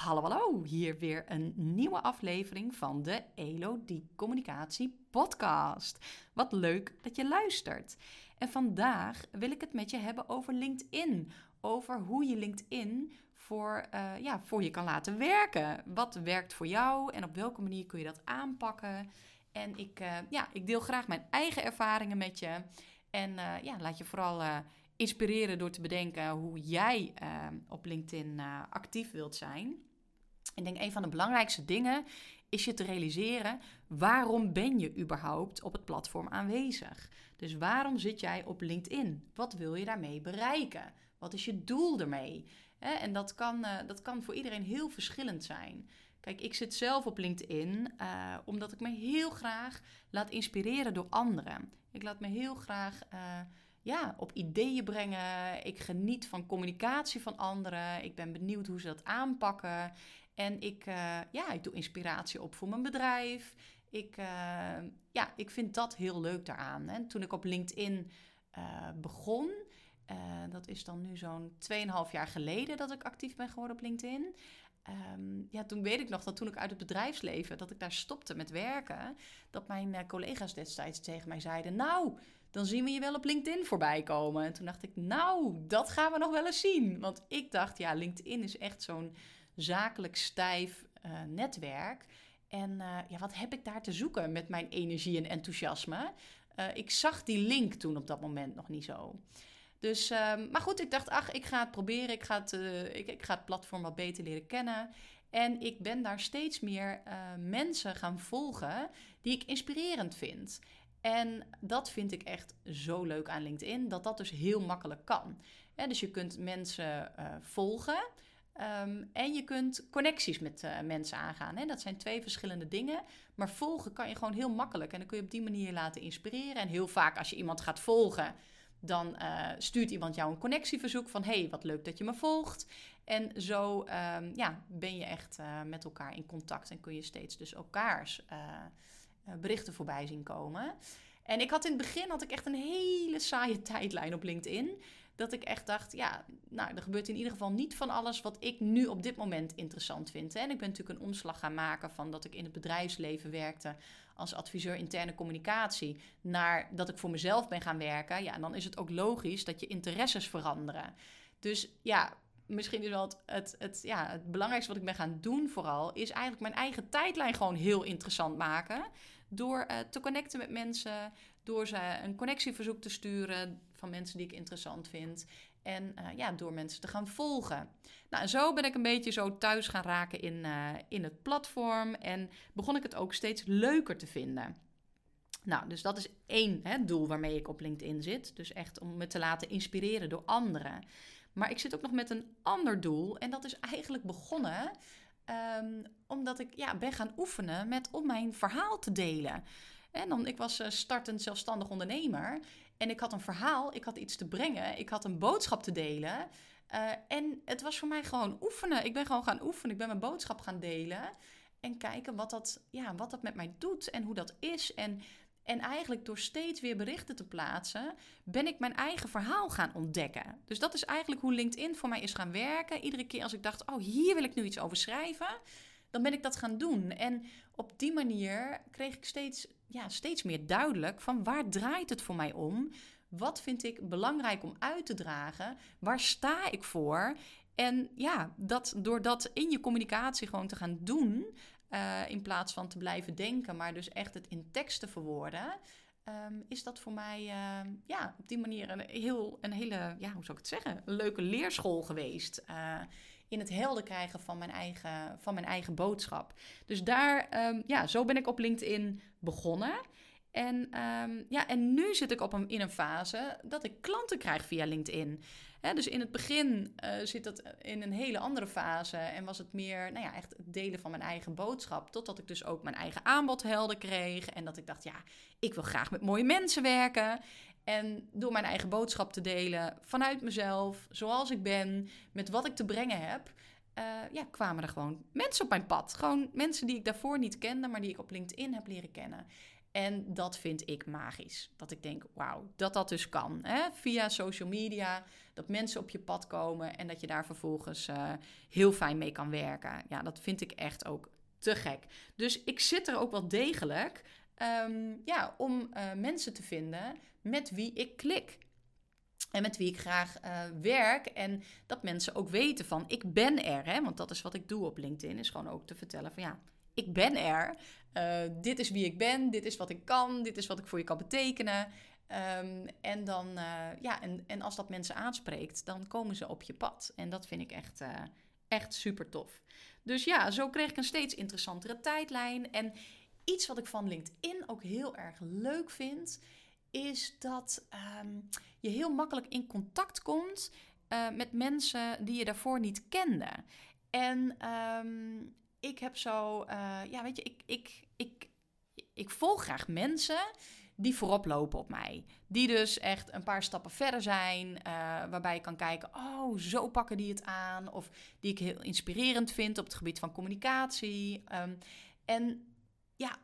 Hallo, hallo. Hier weer een nieuwe aflevering van de Elodie Communicatie Podcast. Wat leuk dat je luistert. En vandaag wil ik het met je hebben over LinkedIn. Over hoe je LinkedIn voor, uh, ja, voor je kan laten werken. Wat werkt voor jou en op welke manier kun je dat aanpakken. En ik, uh, ja, ik deel graag mijn eigen ervaringen met je. En uh, ja, laat je vooral inspireren door te bedenken hoe jij op LinkedIn actief wilt zijn. Ik denk een van de belangrijkste dingen is je te realiseren waarom ben je überhaupt op het platform aanwezig? Dus waarom zit jij op LinkedIn? Wat wil je daarmee bereiken? Wat is je doel ermee? En dat kan, uh, dat kan voor iedereen heel verschillend zijn. Kijk, ik zit zelf op LinkedIn uh, omdat ik me heel graag laat inspireren door anderen. Ik laat me heel graag uh, ja, op ideeën brengen. Ik geniet van communicatie van anderen. Ik ben benieuwd hoe ze dat aanpakken. En ik, uh, ja, ik doe inspiratie op voor mijn bedrijf. Ik, uh, ja, ik vind dat heel leuk daaraan. En toen ik op LinkedIn uh, begon, dat is dan nu zo'n 2,5 jaar geleden dat ik actief ben geworden op LinkedIn. Um, ja, toen weet ik nog dat toen ik uit het bedrijfsleven, dat ik daar stopte met werken, dat mijn collega's destijds tegen mij zeiden, nou, dan zien we je wel op LinkedIn voorbij komen. En toen dacht ik, nou, dat gaan we nog wel eens zien. Want ik dacht, ja, LinkedIn is echt zo'n zakelijk stijf uh, netwerk. En uh, ja, wat heb ik daar te zoeken met mijn energie en enthousiasme? Uh, ik zag die link toen op dat moment nog niet zo. Dus, ehm, maar goed, ik dacht, ach, ik ga het proberen. Ik ga het, ik, ik, ga het platform wat beter leren kennen. En ik ben daar steeds meer mensen gaan volgen die ik inspirerend vind. En dat vind ik echt zo leuk aan LinkedIn, dat dat dus heel makkelijk kan. dus je kunt mensen volgen um, en je kunt connecties met uh, mensen aangaan. Hè? Dat zijn twee verschillende dingen, maar volgen kan je gewoon heel makkelijk. En dan kun je op die manier laten inspireren. En heel vaak als je iemand gaat volgen, dan uh, stuurt iemand jou een connectieverzoek van... hey, wat leuk dat je me volgt. En zo um, ja, ben je echt met elkaar in contact en kun je steeds dus elkaars berichten voorbij zien komen. En ik had in het begin had ik echt een hele saaie tijdlijn op LinkedIn. Dat ik echt dacht, ja, nou, er gebeurt in ieder geval niet van alles wat ik nu op dit moment interessant vind. En ik ben natuurlijk een omslag gaan maken van dat ik in het bedrijfsleven werkte als adviseur interne communicatie, naar dat ik voor mezelf ben gaan werken. Ja, en dan is het ook logisch dat je interesses veranderen. Dus ja, misschien is wel het, het, het, ja, het belangrijkste wat ik ben gaan doen vooral... is eigenlijk mijn eigen tijdlijn gewoon heel interessant maken. Door uh, te connecten met mensen, door ze een connectieverzoek te sturen... van mensen die ik interessant vind. En uh, ja, door mensen te gaan volgen. Nou, en zo ben ik een beetje zo thuis gaan raken in, uh, in het platform. En begon ik het ook steeds leuker te vinden. Nou, dus dat is één hè, doel waarmee ik op LinkedIn zit. Dus echt om me te laten inspireren door anderen. Maar ik zit ook nog met een ander doel. En dat is eigenlijk begonnen um, omdat ik ja, ben gaan oefenen met om mijn verhaal te delen. En dan, ik was uh, startend zelfstandig ondernemer. En ik had een verhaal, ik had iets te brengen, ik had een boodschap te delen. Uh, en het was voor mij gewoon oefenen. Ik ben gewoon gaan oefenen. Ik ben mijn boodschap gaan delen. En kijken wat dat, ja, wat dat met mij doet en hoe dat is. En en eigenlijk door steeds weer berichten te plaatsen, ben ik mijn eigen verhaal gaan ontdekken. Dus dat is eigenlijk hoe LinkedIn voor mij is gaan werken. Iedere keer als ik dacht, oh hier wil ik nu iets over schrijven, dan ben ik dat gaan doen. En op die manier kreeg ik steeds, ja, steeds meer duidelijk van waar draait het voor mij om? Wat vind ik belangrijk om uit te dragen? Waar sta ik voor? En ja, dat, door dat in je communicatie gewoon te gaan doen, uh, in plaats van te blijven denken, maar dus echt het in tekst te verwoorden. Um, is dat voor mij uh, ja, op die manier een, heel, een hele, ja, hoe zou ik het zeggen, leuke leerschool geweest. Uh, in het helder krijgen van mijn eigen, van mijn eigen boodschap. Dus daar, um, ja, zo ben ik op LinkedIn begonnen. En, ja, en nu zit ik op een, in een fase dat ik klanten krijg via LinkedIn. He, dus in het begin uh, zit dat in een hele andere fase en was het meer nou ja, echt het delen van mijn eigen boodschap. Totdat ik dus ook mijn eigen aanbod helder kreeg. En dat ik dacht, ja, ik wil graag met mooie mensen werken. En door mijn eigen boodschap te delen vanuit mezelf, zoals ik ben, met wat ik te brengen heb, uh, ja, kwamen er gewoon mensen op mijn pad. Gewoon mensen die ik daarvoor niet kende, maar die ik op LinkedIn heb leren kennen. En dat vind ik magisch. Dat ik denk, wauw, dat dat dus kan. Hè? Via social media, dat mensen op je pad komen en dat je daar vervolgens uh, heel fijn mee kan werken. Ja, dat vind ik echt ook te gek. Dus ik zit er ook wel degelijk um, ja, om uh, mensen te vinden met wie ik klik. En met wie ik graag uh, werk. En dat mensen ook weten van ik ben er. Hè? Want dat is wat ik doe op LinkedIn. Is gewoon ook te vertellen van ja, ik ben er. Uh, dit is wie ik ben. Dit is wat ik kan. Dit is wat ik voor je kan betekenen. Um, en, dan, uh, ja, en, en als dat mensen aanspreekt, dan komen ze op je pad. En dat vind ik echt, echt super tof. Dus ja, zo kreeg ik een steeds interessantere tijdlijn. En iets wat ik van LinkedIn ook heel erg leuk vind, is dat um, je heel makkelijk in contact komt met mensen die je daarvoor niet kende. En um, ik heb zo, uh, ja, weet je, ik, ik, ik, ik volg graag mensen die voorop lopen op mij. Die dus echt een paar stappen verder zijn. Uh, waarbij je kan kijken, oh, zo pakken die het aan. Of die ik heel inspirerend vind op het gebied van communicatie. Um, en ja,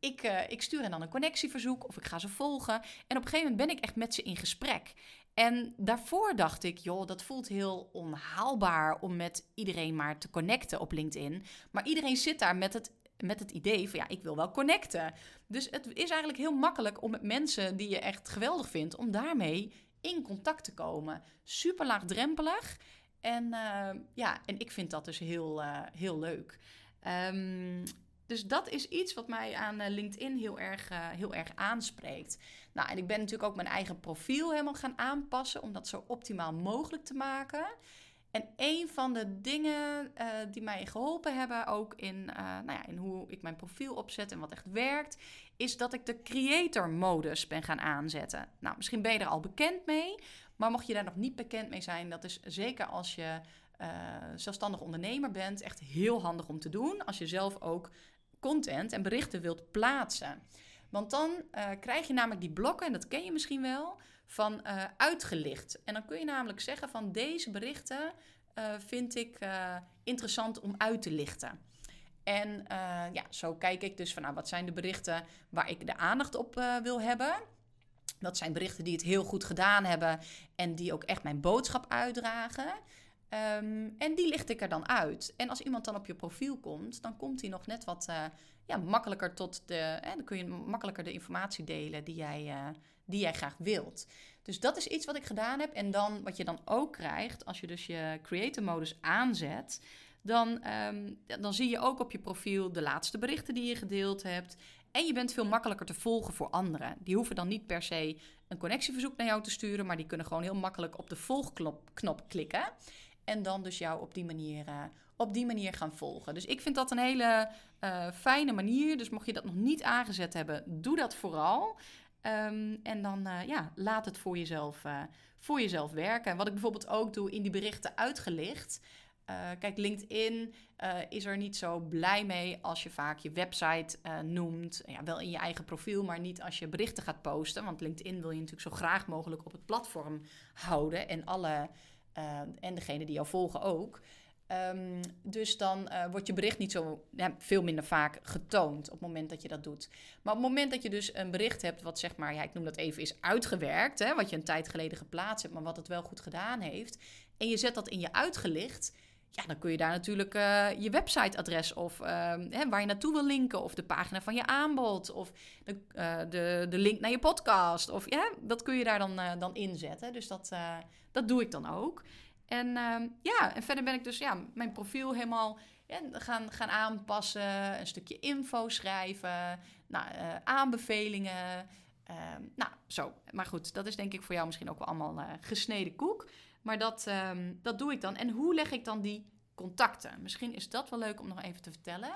ik, uh, ik stuur hen dan een connectieverzoek of ik ga ze volgen. En op een gegeven moment ben ik echt met ze in gesprek. En daarvoor dacht ik, joh, dat voelt heel onhaalbaar om met iedereen maar te connecten op LinkedIn. Maar iedereen zit daar met het, met het idee van, ja, ik wil wel connecten. Dus het is eigenlijk heel makkelijk om met mensen die je echt geweldig vindt, om daarmee in contact te komen. Super laagdrempelig. En uh, ja, en ik vind dat dus heel, uh, heel leuk. Um, dus dat is iets wat mij aan eh, LinkedIn heel erg, heel erg aanspreekt. Nou, en ik ben natuurlijk ook mijn eigen profiel helemaal gaan aanpassen om dat zo optimaal mogelijk te maken. En een van de dingen uh, die mij geholpen hebben, ook in, nou ja, in hoe ik mijn profiel opzet en wat echt werkt, is dat ik de creator-modus ben gaan aanzetten. Nou, misschien ben je er al bekend mee, maar mocht je daar nog niet bekend mee zijn, dat is zeker als je uh, zelfstandig ondernemer bent, echt heel handig om te doen. Als je zelf ook content en berichten wilt plaatsen. Want dan uh, krijg je namelijk die blokken, en dat ken je misschien wel, van uh, uitgelicht. En dan kun je namelijk zeggen van deze berichten uh, vind ik interessant om uit te lichten. En ja, zo kijk ik dus van nou, wat zijn de berichten waar ik de aandacht op wil hebben. Dat zijn berichten die het heel goed gedaan hebben en die ook echt mijn boodschap uitdragen. Um, en die licht ik er dan uit. En als iemand dan op je profiel komt, dan komt hij nog net wat ja, makkelijker tot de. Hè, dan kun je makkelijker de informatie delen die jij, uh, die jij graag wilt. Dus dat is iets wat ik gedaan heb. En dan wat je dan ook krijgt, als je dus je creator modus aanzet. Dan, um, dan zie je ook op je profiel de laatste berichten die je gedeeld hebt. En je bent veel makkelijker te volgen voor anderen. Die hoeven dan niet per se een connectieverzoek naar jou te sturen, maar die kunnen gewoon heel makkelijk op de volgknop knop klikken. En dan dus jou op die manier, uh, op die manier gaan volgen. Dus ik vind dat een hele uh, fijne manier. Dus mocht je dat nog niet aangezet hebben, doe dat vooral. Um, en dan uh, ja, laat het voor jezelf, voor jezelf werken. En wat ik bijvoorbeeld ook doe in die berichten uitgelicht. kijk, LinkedIn is er niet zo blij mee als je vaak je website noemt. Ja, wel in je eigen profiel, maar niet als je berichten gaat posten. Want LinkedIn wil je natuurlijk zo graag mogelijk op het platform houden. En alle en degene die jou volgen ook. Um, dus dan uh, wordt je bericht niet zo ja, veel minder vaak getoond op het moment dat je dat doet. Maar op het moment dat je dus een bericht hebt wat zeg maar, ja, ik noem dat even, is uitgewerkt, hè, wat je een tijd geleden geplaatst hebt, maar wat het wel goed gedaan heeft, en je zet dat in je uitgelicht, ja, dan kun je daar natuurlijk uh, je websiteadres of uh, hè, waar je naartoe wil linken, of de pagina van je aanbod, of de, uh, de, de link naar je podcast. Of ja, dat kun je daar dan, dan inzetten. Dus dat, dat doe ik dan ook. En ehm, ja, en verder ben ik dus ja, mijn profiel helemaal gaan, gaan aanpassen, een stukje info schrijven, nou, aanbevelingen. Ehm, nou, zo. Maar goed, dat is denk ik voor jou misschien ook wel allemaal gesneden koek. Maar dat, um, dat doe ik dan. En hoe leg ik dan die contacten? Misschien is dat wel leuk om nog even te vertellen.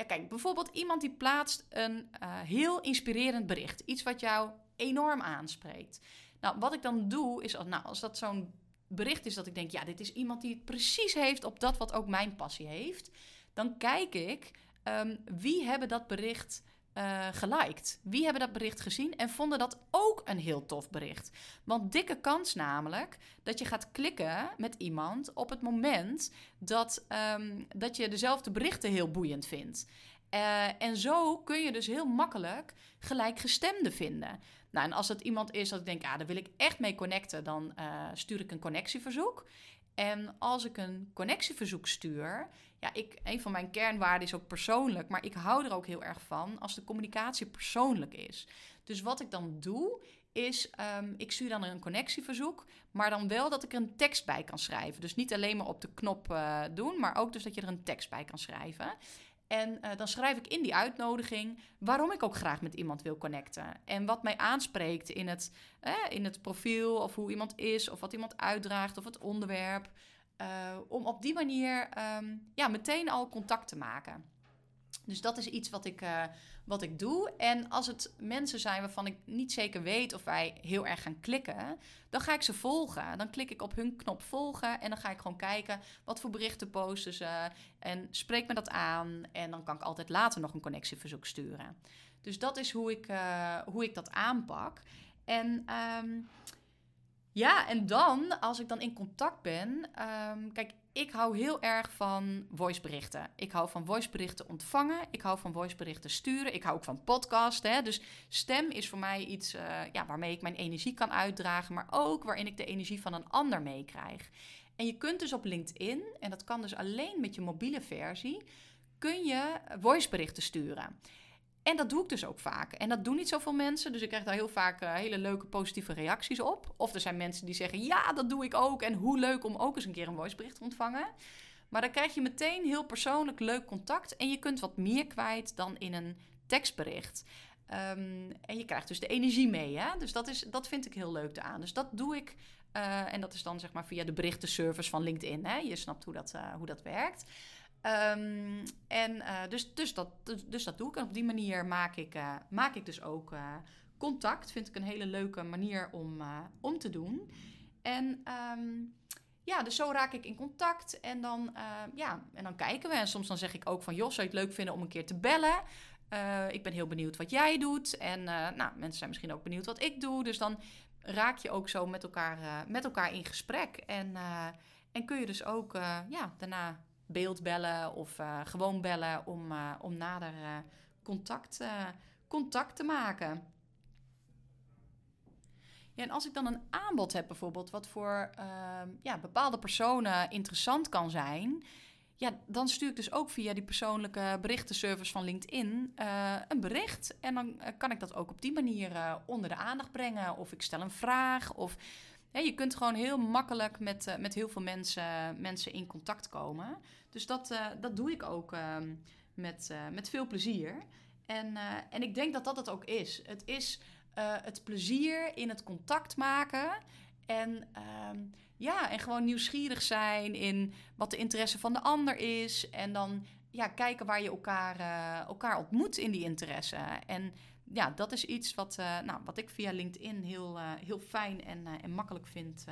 Ja, kijk, bijvoorbeeld iemand die plaatst een uh, heel inspirerend bericht. Iets wat jou enorm aanspreekt. Nou, wat ik dan doe is, nou, als dat zo'n bericht is dat ik denk, ja, dit is iemand die het precies heeft op dat wat ook mijn passie heeft. Dan kijk ik, um, wie hebben dat bericht uh, geliked? Wie hebben dat bericht gezien en vonden dat ook een heel tof bericht? Want dikke kans namelijk dat je gaat klikken met iemand op het moment dat, um, dat je dezelfde berichten heel boeiend vindt. Uh, en zo kun je dus heel makkelijk gelijkgestemden vinden. Nou, en als het iemand is dat ik denk, ja, daar wil ik echt mee connecten, dan uh, stuur ik een connectieverzoek. En als ik een connectieverzoek stuur, ja, ik, een van mijn kernwaarden is ook persoonlijk, maar ik hou er ook heel erg van als de communicatie persoonlijk is. Dus wat ik dan doe, is um, ik stuur dan een connectieverzoek, maar dan wel dat ik er een tekst bij kan schrijven. Dus niet alleen maar op de knop uh, doen, maar ook dus dat je er een tekst bij kan schrijven. En uh, dan schrijf ik in die uitnodiging waarom ik ook graag met iemand wil connecten. En wat mij aanspreekt in het, eh, in het profiel, of hoe iemand is, of wat iemand uitdraagt, of het onderwerp. Uh, om op die manier um, ja, meteen al contact te maken. Dus dat is iets wat ik, uh, wat ik doe. En als het mensen zijn waarvan ik niet zeker weet of wij heel erg gaan klikken, dan ga ik ze volgen. Dan klik ik op hun knop volgen en dan ga ik gewoon kijken wat voor berichten posten ze. En spreek me dat aan. En dan kan ik altijd later nog een connectieverzoek sturen. Dus dat is hoe ik, uh, hoe ik dat aanpak. En um, ja, en dan, als ik dan in contact ben, um, kijk, ik hou heel erg van voiceberichten. Ik hou van voiceberichten ontvangen. Ik hou van voiceberichten sturen. Ik hou ook van podcasten. Hè? Dus stem is voor mij iets uh, ja, waarmee ik mijn energie kan uitdragen, maar ook waarin ik de energie van een ander meekrijg. En je kunt dus op LinkedIn, en dat kan dus alleen met je mobiele versie, kun je voiceberichten sturen. En dat doe ik dus ook vaak. En dat doen niet zoveel mensen. Dus ik krijg daar heel vaak uh, hele leuke positieve reacties op. Of er zijn mensen die zeggen: Ja, dat doe ik ook. En hoe leuk om ook eens een keer een voicebericht te ontvangen. Maar dan krijg je meteen heel persoonlijk leuk contact. En je kunt wat meer kwijt dan in een tekstbericht. Um, en je krijgt dus de energie mee. Hè? Dus dat, is, dat vind ik heel leuk aan. Dus dat doe ik. Uh, en dat is dan zeg maar via de berichtenservice van LinkedIn. Hè? Je snapt hoe dat, uh, hoe dat werkt. Um, en uh, dus, dus, dat, dus, dus, dat doe ik. En op die manier maak ik, uh, maak ik dus ook uh, contact. Vind ik een hele leuke manier om, om te doen. En um, ja, dus zo raak ik in contact. En dan, ja, en dan kijken we. En soms dan zeg ik ook van... Jos, zou je het leuk vinden om een keer te bellen? ik ben heel benieuwd wat jij doet. En nou, mensen zijn misschien ook benieuwd wat ik doe. Dus dan raak je ook zo met elkaar, met elkaar in gesprek. En, en kun je dus ook ja, daarna beeldbellen of uh, gewoon bellen om, uh, om nader uh, contact, contact te maken. Ja, en als ik dan een aanbod heb bijvoorbeeld, wat voor ehm, ja, bepaalde personen interessant kan zijn, ja, dan stuur ik dus ook via die persoonlijke berichtenservice van LinkedIn een bericht. En dan kan ik dat ook op die manier onder de aandacht brengen. Of ik stel een vraag. Of je kunt gewoon heel makkelijk met, uh, met heel veel mensen, mensen in contact komen. Dus dat, uh, dat doe ik ook uh, met, uh, met veel plezier. En, en ik denk dat dat het ook is. Het is het plezier in het contact maken. En, ehm, ja, en gewoon nieuwsgierig zijn in wat de interesse van de ander is. En dan ja, kijken waar je elkaar, elkaar ontmoet in die interesse. En ja, dat is iets wat, uh, nou, wat ik via LinkedIn heel, uh, heel fijn en, en makkelijk vind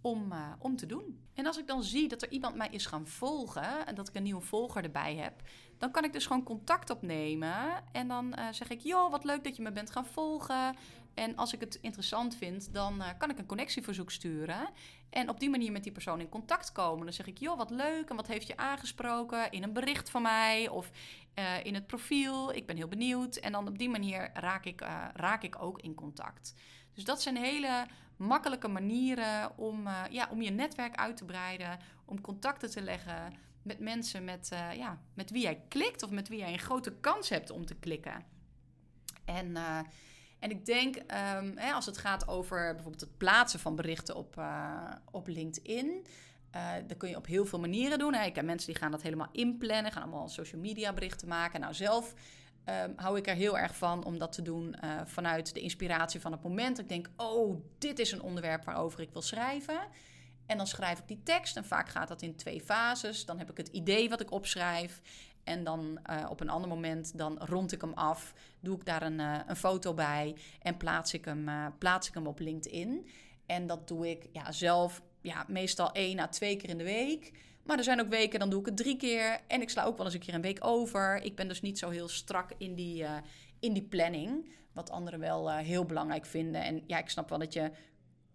om, om te doen. En als ik dan zie dat er iemand mij is gaan volgen en dat ik een nieuwe volger erbij heb, dan kan ik dus gewoon contact opnemen. En dan zeg ik: Joh, wat leuk dat je me bent gaan volgen. En als ik het interessant vind, dan kan ik een connectieverzoek sturen. En op die manier met die persoon in contact komen. Dan zeg ik, joh, wat leuk. En wat heeft je aangesproken in een bericht van mij of uh, in het profiel? Ik ben heel benieuwd. En dan op die manier raak ik, uh, raak ik ook in contact. Dus dat zijn hele makkelijke manieren om, ja, om je netwerk uit te breiden. Om contacten te leggen met mensen met, ja, met wie jij klikt. Of met wie jij een grote kans hebt om te klikken. En... En ik denk, um, hè, als het gaat over bijvoorbeeld het plaatsen van berichten op, uh, op LinkedIn. Uh, dat kun je op heel veel manieren doen. Hè. Ik heb mensen die gaan dat helemaal inplannen, gaan allemaal social media berichten maken. Nou, zelf um, hou ik er heel erg van om dat te doen uh, vanuit de inspiratie van het moment. Ik denk, oh, dit is een onderwerp waarover ik wil schrijven. En dan schrijf ik die tekst. En vaak gaat dat in twee fases. Dan heb ik het idee wat ik opschrijf. En dan uh, op een ander moment dan rond ik hem af, doe ik daar een, uh, een foto bij en plaats ik, hem, uh, plaats ik hem op LinkedIn. En dat doe ik ja, zelf ja, meestal één à twee keer in de week. Maar er zijn ook weken, dan doe ik het drie keer. En ik sla ook wel eens een keer een week over. Ik ben dus niet zo heel strak in die, in die planning. Wat anderen wel heel belangrijk vinden. En ja, ik snap wel dat je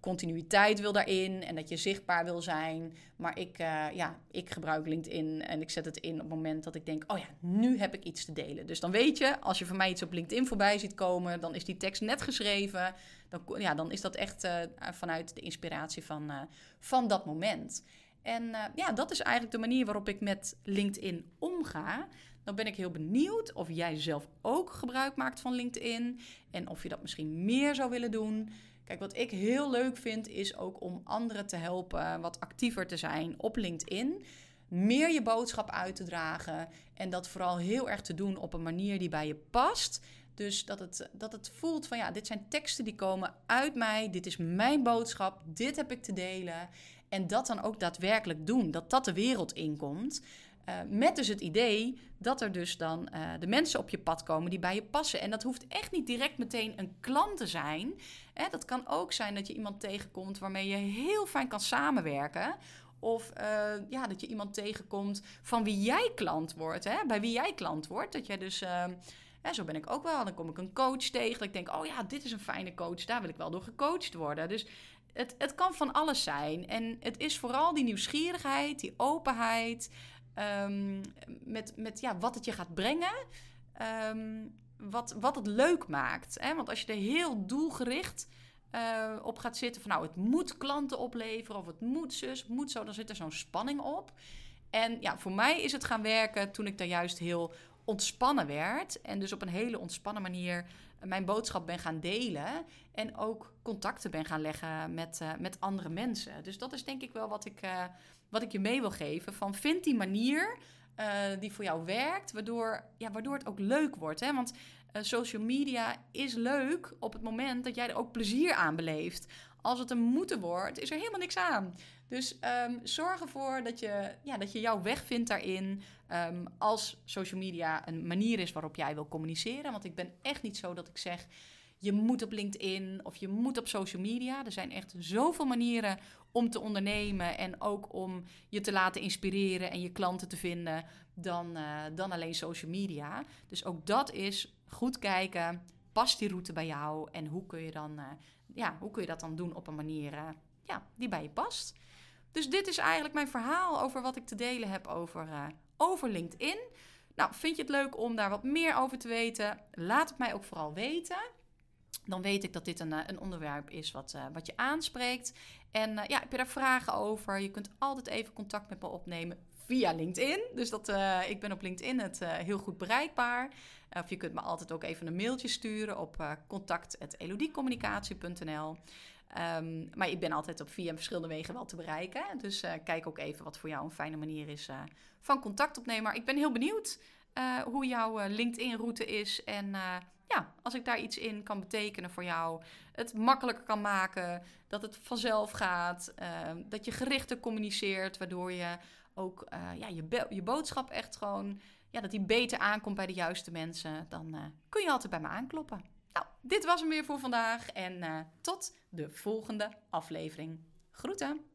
continuïteit wil daarin en dat je zichtbaar wil zijn. Maar ik, uh, ja, ik gebruik LinkedIn en ik zet het in op het moment dat ik denk: oh ja, nu heb ik iets te delen. Dus dan weet je, als je van mij iets op LinkedIn voorbij ziet komen, dan is die tekst net geschreven. Dan, ja, dan is dat echt uh, vanuit de inspiratie van, uh, van dat moment. En ja, dat is eigenlijk de manier waarop ik met LinkedIn omga. Dan ben ik heel benieuwd of jij zelf ook gebruik maakt van LinkedIn en of je dat misschien meer zou willen doen. Kijk, wat ik heel leuk vind is ook om anderen te helpen wat actiever te zijn op LinkedIn. Meer je boodschap uit te dragen en dat vooral heel erg te doen op een manier die bij je past. Dus dat het, dat het voelt van ja, dit zijn teksten die komen uit mij, dit is mijn boodschap, dit heb ik te delen. En dat dan ook daadwerkelijk doen, dat dat de wereld inkomt. Uh, met dus het idee dat er dus dan uh, de mensen op je pad komen die bij je passen. En dat hoeft echt niet direct meteen een klant te zijn. Hè, dat kan ook zijn dat je iemand tegenkomt waarmee je heel fijn kan samenwerken. Of uh, ja, dat je iemand tegenkomt van wie jij klant wordt. Hè, bij wie jij klant wordt. Dat jij dus. Hè, zo ben ik ook wel. Dan kom ik een coach tegen. Dat ik denk, oh ja, dit is een fijne coach. Daar wil ik wel door gecoacht worden. Dus het, het kan van alles zijn. En het is vooral die nieuwsgierigheid, die openheid. Um, met, met ja, wat het je gaat brengen. Um, wat, wat het leuk maakt. Hè? Want als je er heel doelgericht uh, op gaat zitten van nou, het moet klanten opleveren of het moet zus, moet zo, dan zit er zo'n spanning op. En ja, voor mij is het gaan werken toen ik daar juist heel ontspannen werd. En dus op een hele ontspannen manier mijn boodschap ben gaan delen. En ook contacten ben gaan leggen met, uh, met andere mensen. Dus dat is denk ik wel wat ik, uh, wat ik je mee wil geven. Van vind die manier uh, die voor jou werkt, waardoor, ja, waardoor het ook leuk wordt. Hè? Want uh, social media is leuk op het moment dat jij er ook plezier aan beleeft. Als het een moeten wordt, is er helemaal niks aan. Dus um, zorg ervoor dat je, ja, dat je jouw weg vindt daarin. Um, als social media een manier is waarop jij wil communiceren. Want ik ben echt niet zo dat ik zeg je moet op LinkedIn of je moet op social media. Er zijn echt zoveel manieren om te ondernemen en ook om je te laten inspireren en je klanten te vinden dan, uh, dan alleen social media. Dus ook dat is goed kijken. Past die route bij jou en hoe kun je, dan, uh, ja, hoe kun je dat dan doen op een manier uh, ja, die bij je past? Dus dit is eigenlijk mijn verhaal over wat ik te delen heb over, over LinkedIn. Nou, vind je het leuk om daar wat meer over te weten? Laat het mij ook vooral weten dan weet ik dat dit een, eh, een onderwerp is wat, uh, wat je aanspreekt. En uh, ja, heb je daar vragen over? Je kunt altijd even contact met me opnemen via LinkedIn. Dus dat, ik ben op LinkedIn het heel goed bereikbaar. of je kunt me altijd ook even een mailtje sturen op contact.elodiecommunicatie.nl. Ehm, maar ik ben altijd op via verschillende wegen wel te bereiken. Dus kijk ook even wat voor jou een fijne manier is van contact opnemen. Maar ik ben heel benieuwd hoe jouw LinkedIn-route is en ja, als ik daar iets in kan betekenen voor jou, het makkelijker kan maken, dat het vanzelf gaat, uh, dat je gerichter communiceert, waardoor je ook ja, je, je boodschap echt gewoon, ja, dat die beter aankomt bij de juiste mensen, dan kun je altijd bij me aankloppen. Nou, dit was hem weer voor vandaag en tot de volgende aflevering. Groeten!